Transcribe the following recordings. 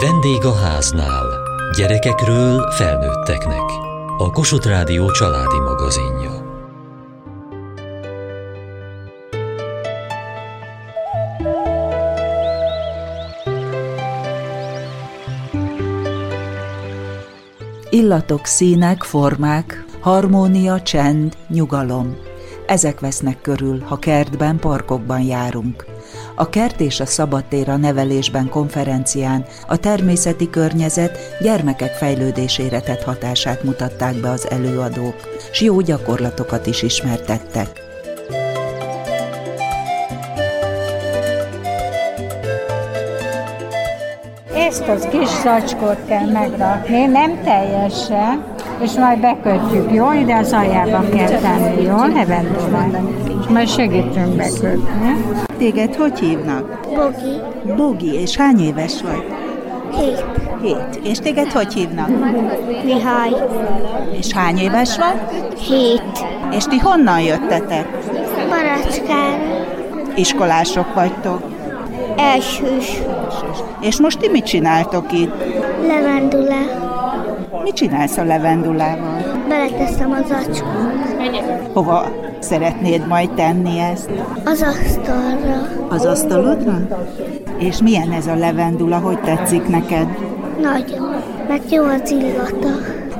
Vendég a háznál. Gyerekekről felnőtteknek. A Kossuth Rádió családi magazinja. Illatok, színek, formák, harmónia, csend, nyugalom. Ezek vesznek körül, ha kertben, parkokban járunk. A kert és a szabadtér a nevelésben konferencián a természeti környezet gyermekek fejlődésére tett hatását mutatták be az előadók, s jó gyakorlatokat is ismertettek. Ezt az kis zacskót kell megrakni, nem teljesen, és majd bekötjük, jó? Ide az aljába kell tenni, jó? Levendulát. És majd segítünk bekötni. Téged hogy hívnak? Bogi. Bogi, és hány éves vagy? Hét. Hét. És téged hogy hívnak? Mihály. És hány éves vagy? Hét. És ti honnan jöttetek? Baracskára. Iskolások vagytok. Elsős. És most ti mit csináltok itt? Levendula. Mit csinálsz a levendulával? Beleteszem az zacskót. Hova szeretnéd majd tenni ezt? Az asztalra. Az asztalodra? És milyen ez a levendula, hogy tetszik neked? Nagyon. Mert jó az illata.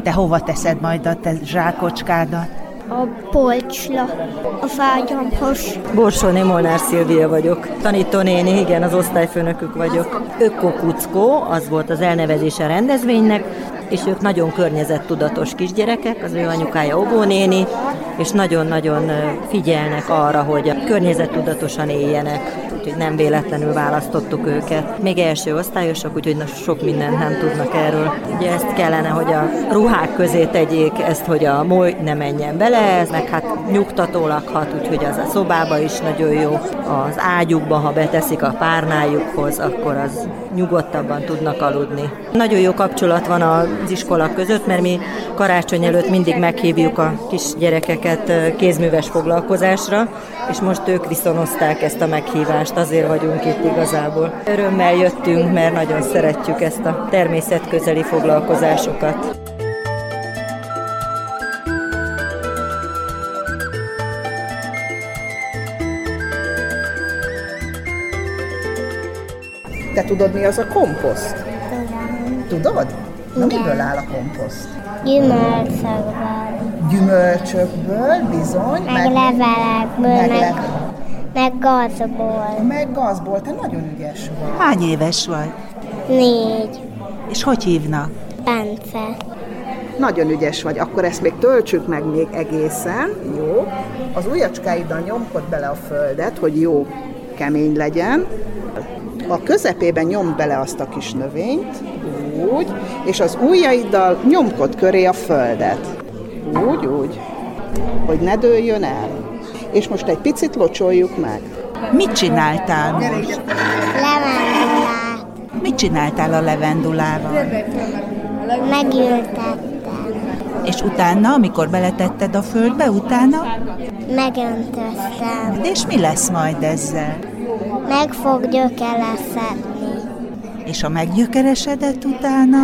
Te hova teszed majd a te zsákocskádat? A polcsla. A fágyamhoz. Borsóné Molnár Szilvia vagyok. Tanítónéni, igen, az osztályfőnökük vagyok. Ökokuckó, az volt az elnevezése a rendezvénynek, és ők nagyon környezettudatos kisgyerekek, az ő anyukája Obónéni, és nagyon-nagyon figyelnek arra, hogy környezettudatosan éljenek úgyhogy nem véletlenül választottuk őket. Még első osztályosok, úgyhogy na, sok mindent nem tudnak erről. Ugye ezt kellene, hogy a ruhák közé tegyék, ezt, hogy a moly ne menjen bele, ez meg hát nyugtató lakhat, úgyhogy az a szobába is nagyon jó. Az ágyukba, ha beteszik a párnájukhoz, akkor az nyugodtabban tudnak aludni. Nagyon jó kapcsolat van az iskolak között, mert mi karácsony előtt mindig meghívjuk a kis gyerekeket kézműves foglalkozásra, és most ők viszonozták ezt a meghívást, azért vagyunk itt igazából. Örömmel jöttünk, mert nagyon szeretjük ezt a természetközeli foglalkozásokat. Te tudod, mi az a komposzt? Tudom. Tudod? Na, Igen. miből áll a komposzt? Gyümölcsökből. Gyümölcsökből, bizony. Meg levelekből. meg, Meg, le- meg gazból. meg gazból. Te nagyon ügyes vagy. Hány éves vagy? Négy. És hogy hívnak? Bence. Nagyon ügyes vagy. Akkor ezt még töltsük meg még egészen. Jó. Az ujjacskáiddal nyomkod bele a földet, hogy jó kemény legyen. A közepében nyomd bele azt a kis növényt, úgy, és az ujjaiddal nyomkod köré a földet. Úgy, úgy, hogy ne dőljön el. És most egy picit locsoljuk meg. Mit csináltál most? Levendulát. Mit csináltál a levendulával? Megültettem. És utána, amikor beletetted a földbe, utána? Megöntöztem. És mi lesz majd ezzel? Meg fog gyökereszedni. És ha meggyökeresedett utána?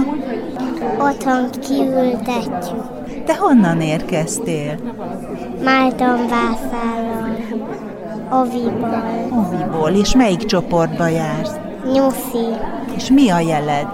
Otthon kiültetjük. Te honnan érkeztél? Málton vászállal. Oviból. Oviból, és melyik csoportba jársz? Nyuszi. És mi a jeled?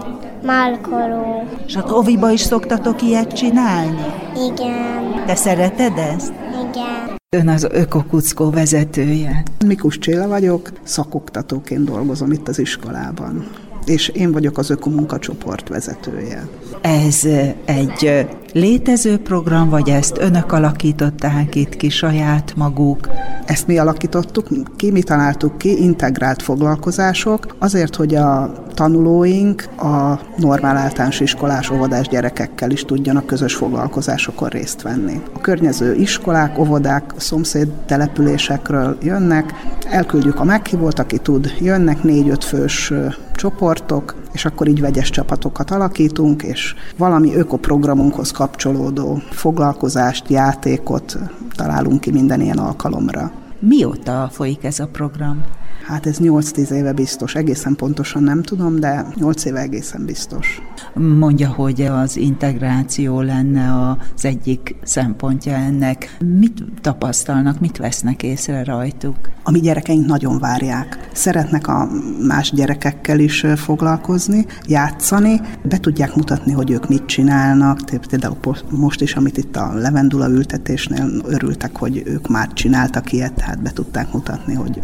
Malkoró. És az oviba is szoktatok ilyet csinálni? Igen. Te szereted ezt? Igen. Ön az Ökokuckó vezetője. Mikus Csilla vagyok, szakoktatóként dolgozom itt az iskolában. És én vagyok az ökomunkacsoport vezetője. Ez egy létező program, vagy ezt önök alakították itt ki saját maguk? Ezt mi alakítottuk ki, mi találtuk ki, integrált foglalkozások, azért, hogy a tanulóink a normál általános iskolás óvodás gyerekekkel is tudjanak közös foglalkozásokon részt venni. A környező iskolák, óvodák, szomszéd településekről jönnek, elküldjük a meghívót, aki tud, jönnek négy-öt fős csoportok, és akkor így vegyes csapatokat alakítunk, és valami ökoprogramunkhoz kapcsolódó foglalkozást, játékot találunk ki minden ilyen alkalomra. Mióta folyik ez a program? Hát ez 8-10 éve biztos, egészen pontosan nem tudom, de 8 éve egészen biztos. Mondja, hogy az integráció lenne az egyik szempontja ennek. Mit tapasztalnak, mit vesznek észre rajtuk? A mi gyerekeink nagyon várják. Szeretnek a más gyerekekkel is foglalkozni, játszani, be tudják mutatni, hogy ők mit csinálnak. Például most is, amit itt a levendula ültetésnél örültek, hogy ők már csináltak ilyet, tehát be tudták mutatni, hogy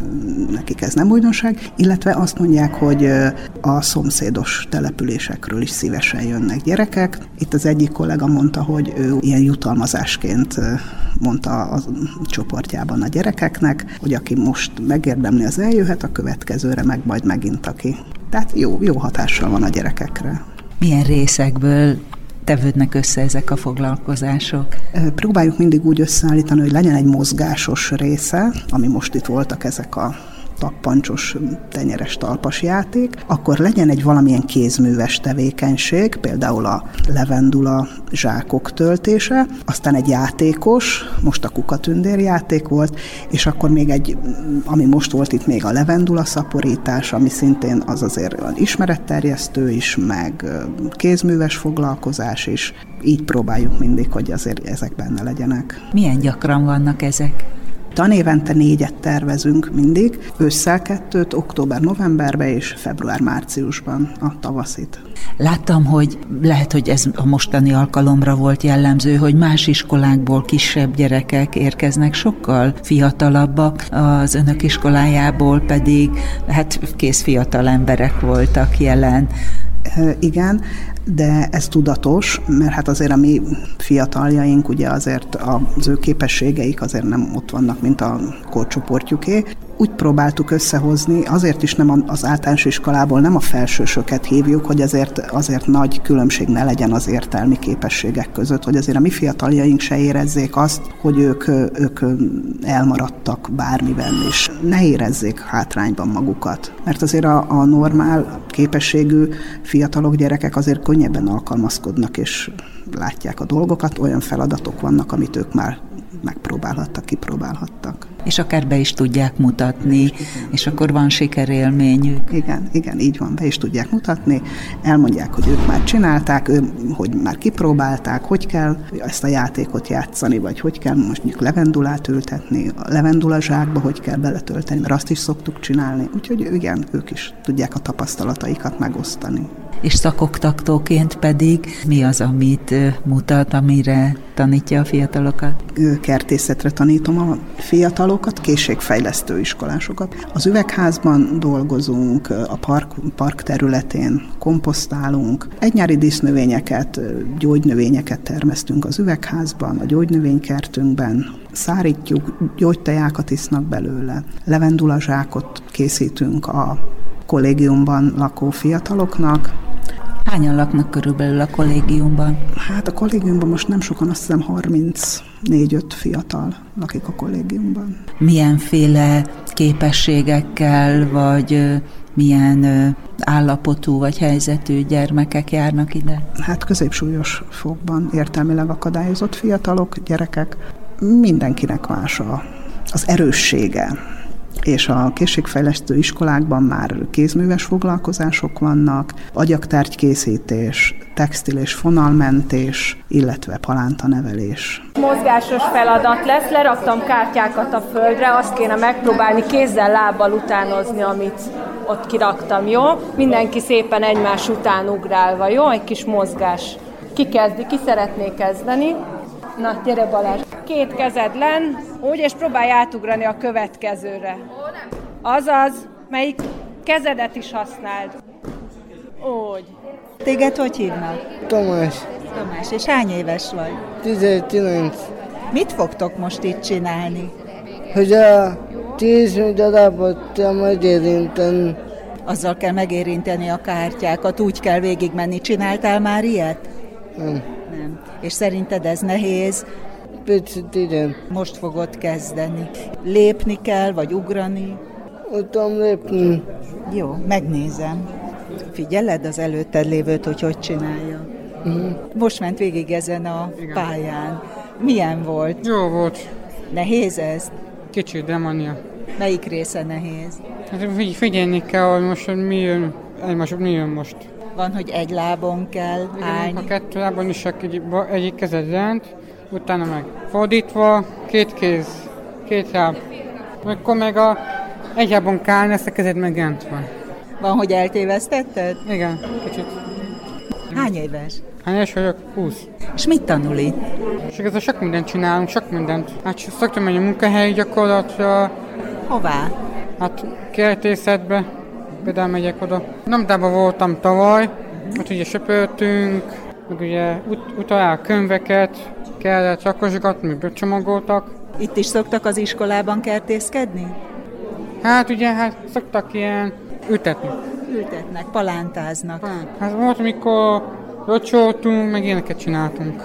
nekik ez nem újdonság, illetve azt mondják, hogy a szomszédos településekről is szívesen jönnek gyerekek. Itt az egyik kollega mondta, hogy ő ilyen jutalmazásként mondta a csoportjában a gyerekeknek, hogy aki most megérdemli, az eljöhet, a következőre meg majd megint aki. Tehát jó, jó hatással van a gyerekekre. Milyen részekből tevődnek össze ezek a foglalkozások? Próbáljuk mindig úgy összeállítani, hogy legyen egy mozgásos része, ami most itt voltak ezek a tappancsos, tenyeres talpas játék, akkor legyen egy valamilyen kézműves tevékenység, például a levendula zsákok töltése, aztán egy játékos, most a kukatündér játék volt, és akkor még egy, ami most volt itt még a levendula szaporítás, ami szintén az azért olyan ismeretterjesztő is, meg kézműves foglalkozás is. Így próbáljuk mindig, hogy azért ezek benne legyenek. Milyen gyakran vannak ezek? Tanévente négyet tervezünk mindig, ősszel kettőt, október-novemberben és február-márciusban a tavaszit. Láttam, hogy lehet, hogy ez a mostani alkalomra volt jellemző, hogy más iskolákból kisebb gyerekek érkeznek, sokkal fiatalabbak, az önök iskolájából pedig hát kész fiatal emberek voltak jelen. Igen, de ez tudatos, mert hát azért a mi fiataljaink, ugye azért az ő képességeik azért nem ott vannak, mint a korcsoportjuké, úgy próbáltuk összehozni, azért is nem az általános iskolából nem a felsősöket hívjuk, hogy azért, azért nagy különbség ne legyen az értelmi képességek között, hogy azért a mi fiataljaink se érezzék azt, hogy ők, ők elmaradtak bármiben, és ne érezzék hátrányban magukat. Mert azért a, a normál képességű fiatalok, gyerekek azért könnyebben alkalmazkodnak, és látják a dolgokat, olyan feladatok vannak, amit ők már megpróbálhattak, kipróbálhattak. És akár be is tudják mutatni, és akkor van sikerélményük. Igen, igen, így van, be is tudják mutatni, elmondják, hogy ők már csinálták, ő, hogy már kipróbálták, hogy kell ezt a játékot játszani, vagy hogy kell most mondjuk levendulát ültetni, a levendula zsákba hogy kell beletölteni, mert azt is szoktuk csinálni. Úgyhogy igen, ők is tudják a tapasztalataikat megosztani és szakoktatóként pedig mi az, amit mutat, amire tanítja a fiatalokat? Kertészetre tanítom a fiatalokat, készségfejlesztő iskolásokat. Az üvegházban dolgozunk, a park, park területén komposztálunk, egynyári dísznövényeket, gyógynövényeket termesztünk az üvegházban, a gyógynövénykertünkben, szárítjuk, gyógytejákat isznak belőle, levendulazsákot készítünk a kollégiumban lakó fiataloknak, Hányan laknak körülbelül a kollégiumban? Hát a kollégiumban most nem sokan, azt hiszem 34-5 fiatal lakik a kollégiumban. Milyenféle képességekkel, vagy milyen állapotú vagy helyzetű gyermekek járnak ide? Hát középsúlyos fokban értelmileg akadályozott fiatalok, gyerekek. Mindenkinek más a, az erőssége és a készségfejlesztő iskolákban már kézműves foglalkozások vannak, agyaktárgykészítés, textil és fonalmentés, illetve palántanevelés. Mozgásos feladat lesz, leraktam kártyákat a földre, azt kéne megpróbálni kézzel, lábbal utánozni, amit ott kiraktam, jó? Mindenki szépen egymás után ugrálva, jó? Egy kis mozgás. Ki kezdi? Ki szeretné kezdeni? Na, gyere Balázs. Két kezed len, úgy, és próbálj átugrani a következőre. Azaz, melyik kezedet is használd. Úgy. Téged hogy hívnak? Tamás. Tamás, és hány éves vagy? 19. Mit fogtok most itt csinálni? Hogy a tíz darabot megérinteni. Azzal kell megérinteni a kártyákat, úgy kell végigmenni. Csináltál már ilyet? Nem. Nem. És szerinted ez nehéz? Most fogod kezdeni. Lépni kell, vagy ugrani? Utam lépni. Jó, megnézem. Figyeled az előtted lévőt, hogy hogy csinálja? Uh-huh. Most ment végig ezen a Igen. pályán. Milyen volt? Jó volt. Nehéz ez? Kicsit, de mania. Melyik része nehéz? Hát figy- figyelni kell, hogy most hogy mi jön, egymások mi jön most. Van, hogy egy lábon kell Igen, állni. a kettő lábon is csak egy, egyik kezed lent, utána meg fordítva, két kéz, két láb. Akkor meg a egy lábon kell állni, ezt a kezed meg lent van. Van, hogy eltévesztetted? Igen, kicsit. Hány éves? Hány éves vagyok? 20. És mit tanul itt? És igazából sok mindent csinálunk, sok mindent. Hát szoktam menni a munkahelyi gyakorlatra, Hová? hát kertészetbe, például megyek oda. Namdában voltam tavaly, ott ugye söpörtünk, meg ugye ut- utalál könyveket, kellett rakosgatni, meg becsomagoltak. Itt is szoktak az iskolában kertészkedni? Hát ugye, hát szoktak ilyen ütetni. Ültetnek, palántáznak. Hát volt, amikor locsoltunk, meg ilyeneket csináltunk.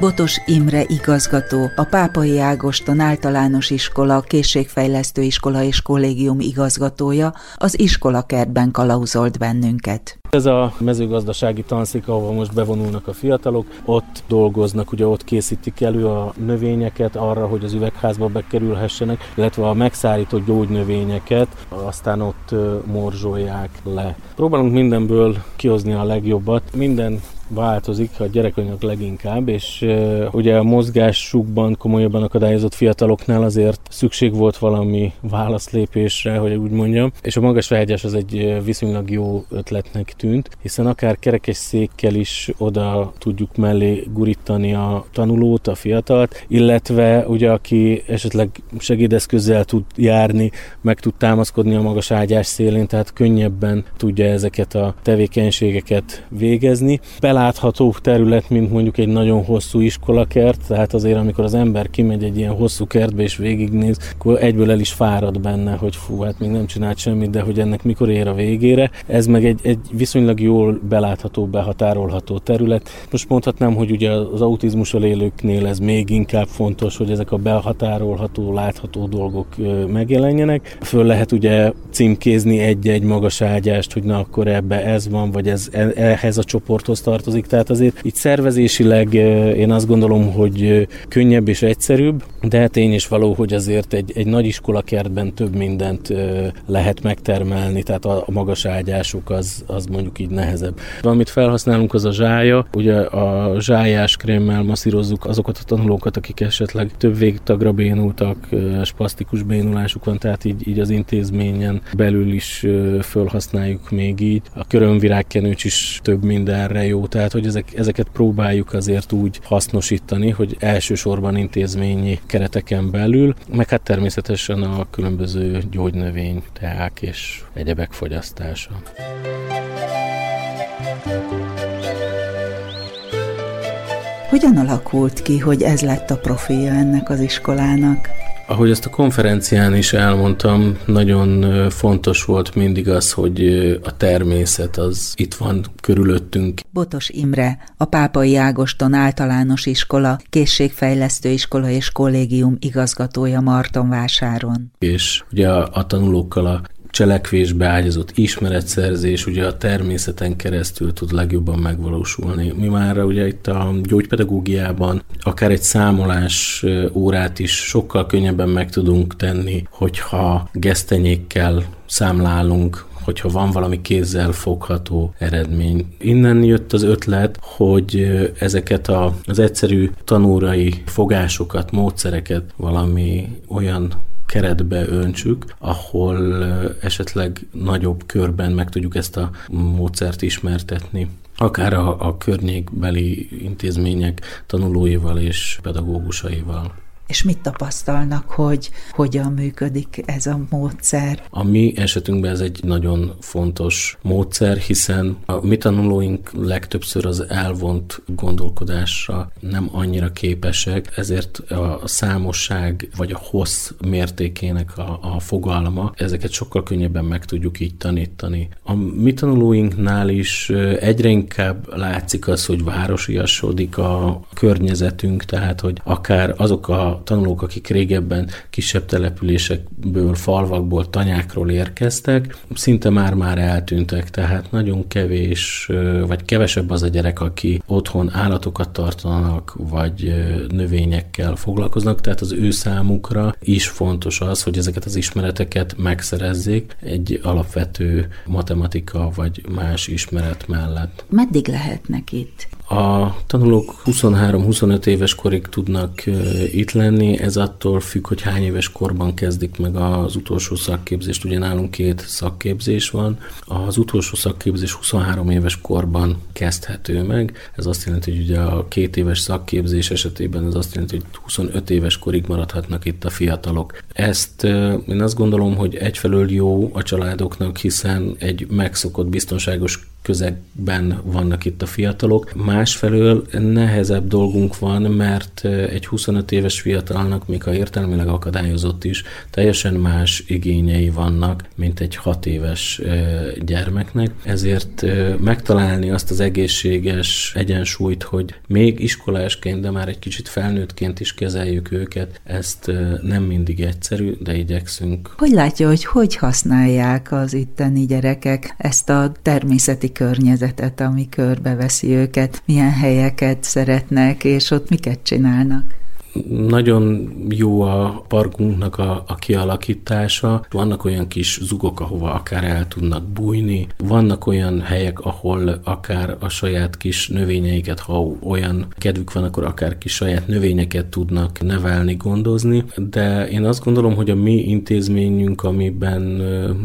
Botos Imre igazgató, a Pápai Ágoston általános iskola, készségfejlesztő iskola és kollégium igazgatója az iskolakertben kalauzolt bennünket. Ez a mezőgazdasági tanszék, ahova most bevonulnak a fiatalok, ott dolgoznak, ugye ott készítik elő a növényeket arra, hogy az üvegházba bekerülhessenek, illetve a megszárított gyógynövényeket, aztán ott morzsolják le. Próbálunk mindenből kihozni a legjobbat, minden változik, a gyerekanyag leginkább, és uh, ugye a mozgásukban komolyabban akadályozott fiataloknál azért szükség volt valami válaszlépésre, hogy úgy mondjam, és a magas vágyás az egy viszonylag jó ötletnek tűnt, hiszen akár kerekes székkel is oda tudjuk mellé gurítani a tanulót, a fiatalt, illetve ugye aki esetleg segédeszközzel tud járni, meg tud támaszkodni a magas ágyás szélén, tehát könnyebben tudja ezeket a tevékenységeket végezni. Belátható terület, mint mondjuk egy nagyon hosszú iskolakert, tehát azért amikor az ember kimegy egy ilyen hosszú kertbe és végignéz, akkor egyből el is fárad benne, hogy fú, hát még nem csinált semmit, de hogy ennek mikor ér a végére. Ez meg egy, egy viszonylag jól belátható, behatárolható terület. Most mondhatnám, hogy ugye az autizmussal élőknél ez még inkább fontos, hogy ezek a behatárolható, látható dolgok megjelenjenek. Föl lehet ugye címkézni egy-egy magas ágyást, hogy na akkor ebbe ez van, vagy ez e- ehhez a csoporthoz tartozik. Tehát azért itt szervezésileg én azt gondolom, hogy könnyebb és egyszerűbb, de tény is való, hogy azért egy, egy nagy iskolakertben több mindent lehet megtermelni, tehát a, a magas ágyások az, az mondjuk így nehezebb. Amit felhasználunk az a zsája, ugye a zsájás krémmel masszírozzuk azokat a tanulókat, akik esetleg több végtagra bénultak, spasztikus bénulásuk van, tehát így, így az intézményen belül is felhasználjuk még így. A körömvirágkenőcs is több mindenre jó, tehát hogy ezek, ezeket próbáljuk azért úgy hasznosítani, hogy elsősorban intézményi kereteken belül, meg hát természetesen a különböző gyógynövény, teák és egyebek fogyasztása. Hogyan alakult ki, hogy ez lett a profilja ennek az iskolának? Ahogy ezt a konferencián is elmondtam, nagyon fontos volt mindig az, hogy a természet az itt van körülöttünk. Botos Imre, a Pápai Ágoston általános iskola, készségfejlesztő iskola és kollégium igazgatója Martonvásáron. És ugye a, a tanulókkal a cselekvésbe ágyazott ismeretszerzés ugye a természeten keresztül tud legjobban megvalósulni. Mi már ugye itt a gyógypedagógiában akár egy számolás órát is sokkal könnyebben meg tudunk tenni, hogyha gesztenyékkel számlálunk, hogyha van valami kézzel fogható eredmény. Innen jött az ötlet, hogy ezeket a, az egyszerű tanórai fogásokat, módszereket valami olyan keretbe öntsük, ahol esetleg nagyobb körben meg tudjuk ezt a módszert ismertetni akár a, a környékbeli intézmények tanulóival és pedagógusaival. És mit tapasztalnak, hogy hogyan működik ez a módszer? A mi esetünkben ez egy nagyon fontos módszer, hiszen a mi tanulóink legtöbbször az elvont gondolkodásra nem annyira képesek, ezért a számosság vagy a hossz mértékének a, a fogalma, ezeket sokkal könnyebben meg tudjuk így tanítani. A mi tanulóinknál is egyre inkább látszik az, hogy városiasodik a környezetünk, tehát hogy akár azok a a tanulók, akik régebben kisebb településekből, falvakból, tanyákról érkeztek, szinte már-már eltűntek, tehát nagyon kevés, vagy kevesebb az a gyerek, aki otthon állatokat tartanak, vagy növényekkel foglalkoznak, tehát az ő számukra is fontos az, hogy ezeket az ismereteket megszerezzék egy alapvető matematika vagy más ismeret mellett. Meddig lehetnek itt? A tanulók 23-25 éves korig tudnak itt lenni, ez attól függ, hogy hány éves korban kezdik meg az utolsó szakképzést. Ugye nálunk két szakképzés van. Az utolsó szakképzés 23 éves korban kezdhető meg. Ez azt jelenti, hogy ugye a két éves szakképzés esetében ez azt jelenti, hogy 25 éves korig maradhatnak itt a fiatalok. Ezt én azt gondolom, hogy egyfelől jó a családoknak, hiszen egy megszokott biztonságos közegben vannak itt a fiatalok. Másfelől nehezebb dolgunk van, mert egy 25 éves fiatalnak, még ha értelmileg akadályozott is, teljesen más igényei vannak, mint egy 6 éves gyermeknek. Ezért megtalálni azt az egészséges egyensúlyt, hogy még iskolásként, de már egy kicsit felnőttként is kezeljük őket, ezt nem mindig egyszerű, de igyekszünk. Hogy látja, hogy hogy használják az itteni gyerekek ezt a természeti környezetet, ami körbeveszi őket, milyen helyeket szeretnek, és ott miket csinálnak. Nagyon jó a parkunknak a, a kialakítása. Vannak olyan kis zugok, ahova akár el tudnak bújni. Vannak olyan helyek, ahol akár a saját kis növényeiket, ha olyan kedvük van, akkor akár kis saját növényeket tudnak nevelni, gondozni. De én azt gondolom, hogy a mi intézményünk, amiben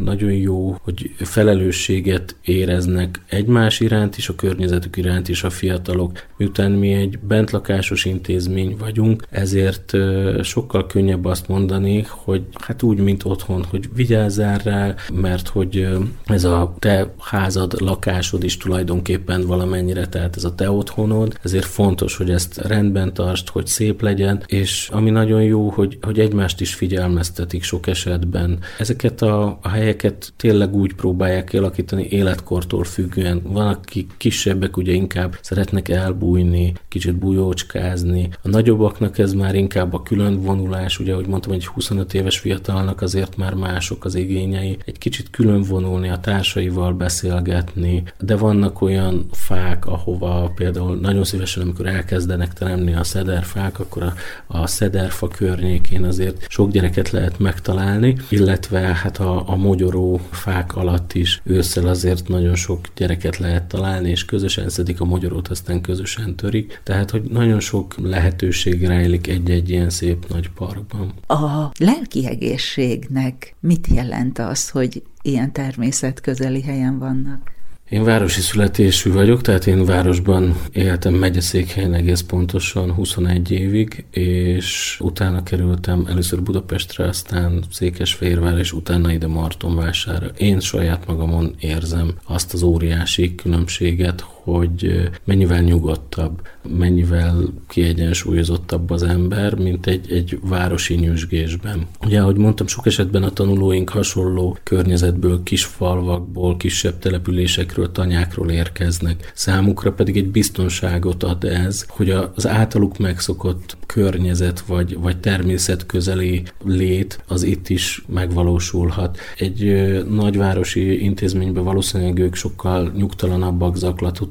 nagyon jó, hogy felelősséget éreznek egymás iránt is, a környezetük iránt is a fiatalok. Miután mi egy bentlakásos intézmény vagyunk, ezért sokkal könnyebb azt mondani, hogy hát úgy, mint otthon, hogy vigyázzál rá, mert hogy ez a te házad, lakásod is tulajdonképpen valamennyire, tehát ez a te otthonod, ezért fontos, hogy ezt rendben tartsd, hogy szép legyen, és ami nagyon jó, hogy, hogy egymást is figyelmeztetik sok esetben. Ezeket a, a helyeket tényleg úgy próbálják kialakítani életkortól függően. Van, akik kisebbek ugye inkább szeretnek elbújni, kicsit bujócskázni. A nagyobbaknak ez már inkább a külön vonulás, ugye, ahogy mondtam, egy 25 éves fiatalnak azért már mások az igényei, egy kicsit külön vonulni, a társaival beszélgetni, de vannak olyan fák, ahova például nagyon szívesen, amikor elkezdenek teremni a szederfák, akkor a, a szederfa környékén azért sok gyereket lehet megtalálni, illetve hát a, a mogyoró fák alatt is ősszel azért nagyon sok gyereket lehet találni, és közösen szedik a mogyorót, aztán közösen törik. Tehát, hogy nagyon sok lehetőség rejlik egy-egy ilyen szép nagy parkban. A lelki egészségnek mit jelent az, hogy ilyen természetközeli helyen vannak? Én városi születésű vagyok, tehát én városban éltem megyeszékhelyen egész pontosan 21 évig, és utána kerültem először Budapestre, aztán Székesfehérvár, és utána ide Martonvására. Én saját magamon érzem azt az óriási különbséget, hogy mennyivel nyugodtabb, mennyivel kiegyensúlyozottabb az ember, mint egy, egy városi nyüzsgésben. Ugye, ahogy mondtam, sok esetben a tanulóink hasonló környezetből, kis falvakból, kisebb településekről, tanyákról érkeznek. Számukra pedig egy biztonságot ad ez, hogy az általuk megszokott környezet vagy, vagy természet közeli lét az itt is megvalósulhat. Egy nagyvárosi intézményben valószínűleg ők sokkal nyugtalanabbak,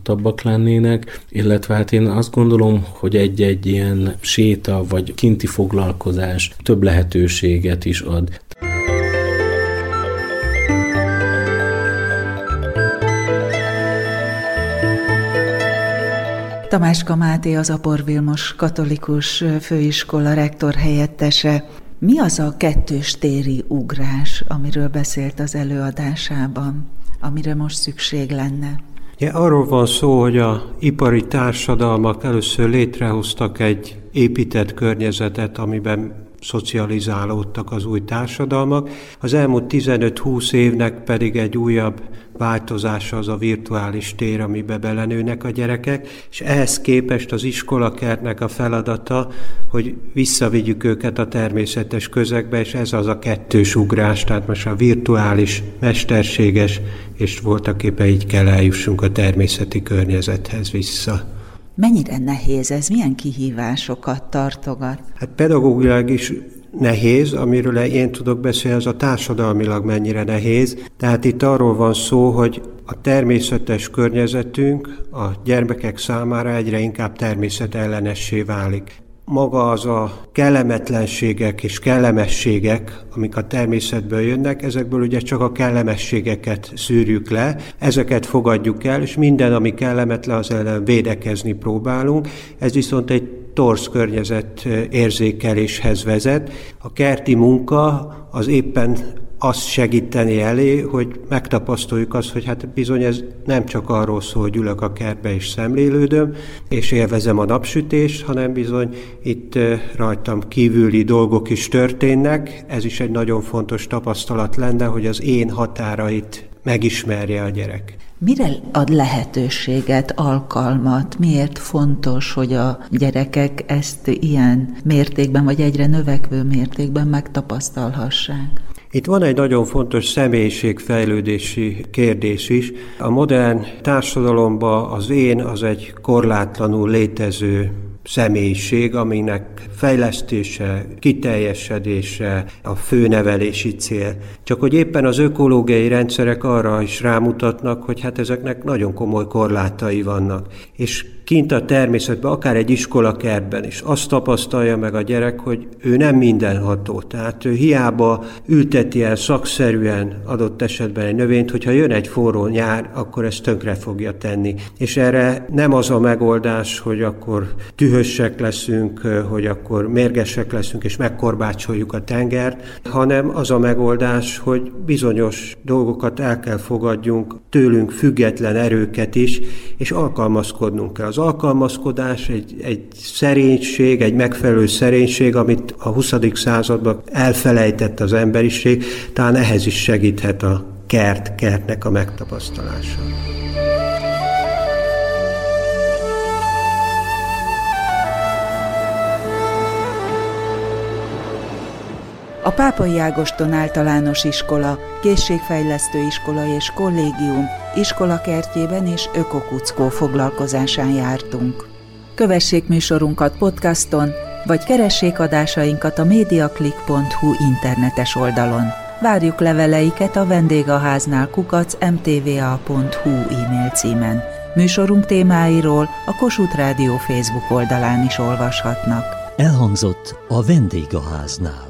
zaklatottabbak lennének, illetve hát én azt gondolom, hogy egy-egy ilyen séta vagy kinti foglalkozás több lehetőséget is ad. Tamáska Máté az Apor Vilmos katolikus főiskola rektor helyettese. Mi az a kettős téri ugrás, amiről beszélt az előadásában, amire most szükség lenne? Ja, arról van szó, hogy a ipari társadalmak először létrehoztak egy épített környezetet, amiben szocializálódtak az új társadalmak. Az elmúlt 15-20 évnek pedig egy újabb változása az a virtuális tér, amibe belenőnek a gyerekek, és ehhez képest az iskolakertnek a feladata, hogy visszavigyük őket a természetes közegbe, és ez az a kettős ugrás, tehát most a virtuális, mesterséges, és voltak éppen így kell eljussunk a természeti környezethez vissza. Mennyire nehéz ez? Milyen kihívásokat tartogat? Hát pedagógilag is nehéz, amiről én tudok beszélni, az a társadalmilag mennyire nehéz. Tehát itt arról van szó, hogy a természetes környezetünk a gyermekek számára egyre inkább természetellenessé válik maga az a kellemetlenségek és kellemességek, amik a természetből jönnek, ezekből ugye csak a kellemességeket szűrjük le, ezeket fogadjuk el, és minden, ami kellemetlen, az ellen védekezni próbálunk. Ez viszont egy torsz környezet érzékeléshez vezet. A kerti munka az éppen azt segíteni elé, hogy megtapasztaljuk azt, hogy hát bizony ez nem csak arról szól, hogy ülök a kertbe és szemlélődöm, és élvezem a napsütést, hanem bizony itt rajtam kívüli dolgok is történnek. Ez is egy nagyon fontos tapasztalat lenne, hogy az én határait megismerje a gyerek. Mire ad lehetőséget, alkalmat? Miért fontos, hogy a gyerekek ezt ilyen mértékben, vagy egyre növekvő mértékben megtapasztalhassák? Itt van egy nagyon fontos személyiségfejlődési kérdés is. A modern társadalomban az én az egy korlátlanul létező személyiség, aminek fejlesztése, kiteljesedése a főnevelési cél. Csak hogy éppen az ökológiai rendszerek arra is rámutatnak, hogy hát ezeknek nagyon komoly korlátai vannak. És kint a természetben, akár egy iskolakertben is azt tapasztalja meg a gyerek, hogy ő nem mindenható. Tehát ő hiába ülteti el szakszerűen adott esetben egy növényt, hogyha jön egy forró nyár, akkor ezt tönkre fogja tenni. És erre nem az a megoldás, hogy akkor dühösek leszünk, hogy akkor mérgesek leszünk és megkorbácsoljuk a tengert, hanem az a megoldás, hogy bizonyos dolgokat el kell fogadjunk, tőlünk független erőket is, és alkalmazkodnunk kell. Az alkalmazkodás egy, egy szerénység, egy megfelelő szerénység, amit a 20. században elfelejtett az emberiség, talán ehhez is segíthet a kert, kertnek a megtapasztalása. A Pápai Ágoston általános iskola, készségfejlesztő iskola és kollégium iskolakertjében és ökokuckó foglalkozásán jártunk. Kövessék műsorunkat podcaston, vagy keressék adásainkat a mediaclick.hu internetes oldalon. Várjuk leveleiket a vendégháznál kukac mtva.hu e-mail címen. Műsorunk témáiról a Kossuth Rádió Facebook oldalán is olvashatnak. Elhangzott a vendégháznál.